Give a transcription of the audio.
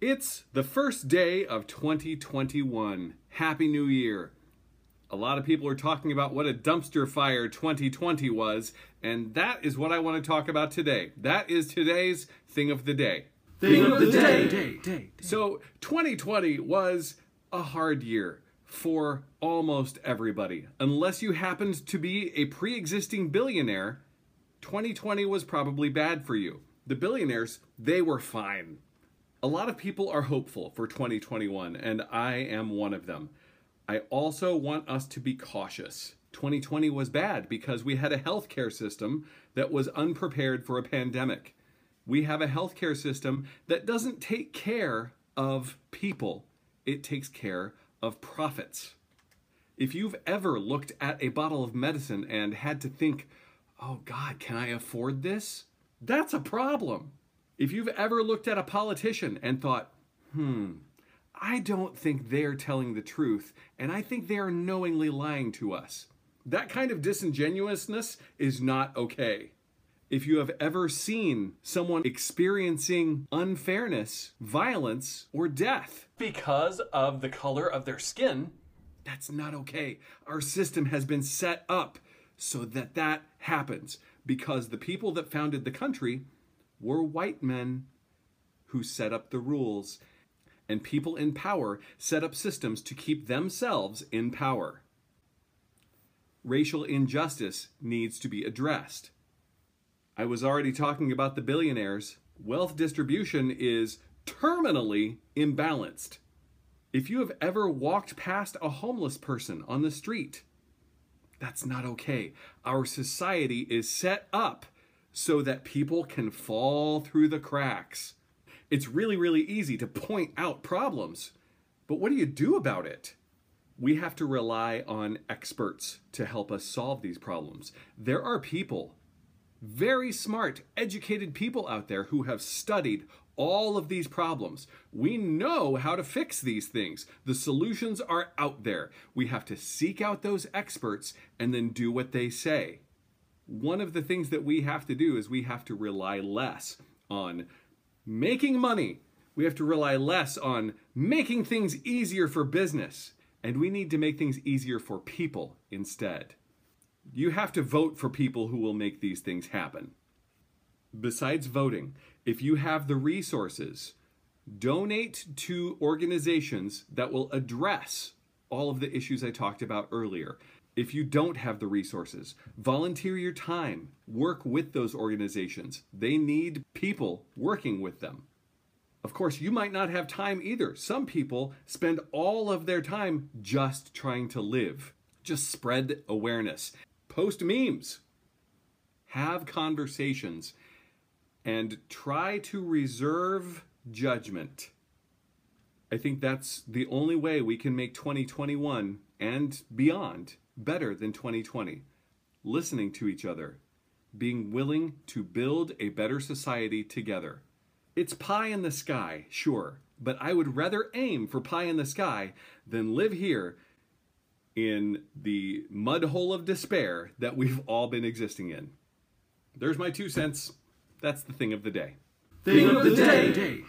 It's the first day of 2021. Happy New Year. A lot of people are talking about what a dumpster fire 2020 was, and that is what I want to talk about today. That is today's thing of the day. Thing of the day. So, 2020 was a hard year for almost everybody. Unless you happened to be a pre existing billionaire, 2020 was probably bad for you. The billionaires, they were fine. A lot of people are hopeful for 2021, and I am one of them. I also want us to be cautious. 2020 was bad because we had a healthcare system that was unprepared for a pandemic. We have a healthcare system that doesn't take care of people, it takes care of profits. If you've ever looked at a bottle of medicine and had to think, oh God, can I afford this? That's a problem. If you've ever looked at a politician and thought, hmm, I don't think they're telling the truth, and I think they are knowingly lying to us. That kind of disingenuousness is not okay. If you have ever seen someone experiencing unfairness, violence, or death because of the color of their skin, that's not okay. Our system has been set up so that that happens because the people that founded the country were white men who set up the rules, and people in power set up systems to keep themselves in power. Racial injustice needs to be addressed. I was already talking about the billionaires. Wealth distribution is terminally imbalanced. If you have ever walked past a homeless person on the street, that's not okay. Our society is set up so that people can fall through the cracks. It's really, really easy to point out problems, but what do you do about it? We have to rely on experts to help us solve these problems. There are people, very smart, educated people out there who have studied all of these problems. We know how to fix these things. The solutions are out there. We have to seek out those experts and then do what they say one of the things that we have to do is we have to rely less on making money. We have to rely less on making things easier for business. And we need to make things easier for people instead. You have to vote for people who will make these things happen. Besides voting, if you have the resources, donate to organizations that will address all of the issues I talked about earlier. If you don't have the resources, volunteer your time. Work with those organizations. They need people working with them. Of course, you might not have time either. Some people spend all of their time just trying to live. Just spread awareness. Post memes. Have conversations. And try to reserve judgment. I think that's the only way we can make 2021 and beyond better than 2020. Listening to each other, being willing to build a better society together. It's pie in the sky, sure, but I would rather aim for pie in the sky than live here in the mud hole of despair that we've all been existing in. There's my two cents. That's the thing of the day. Thing of the day.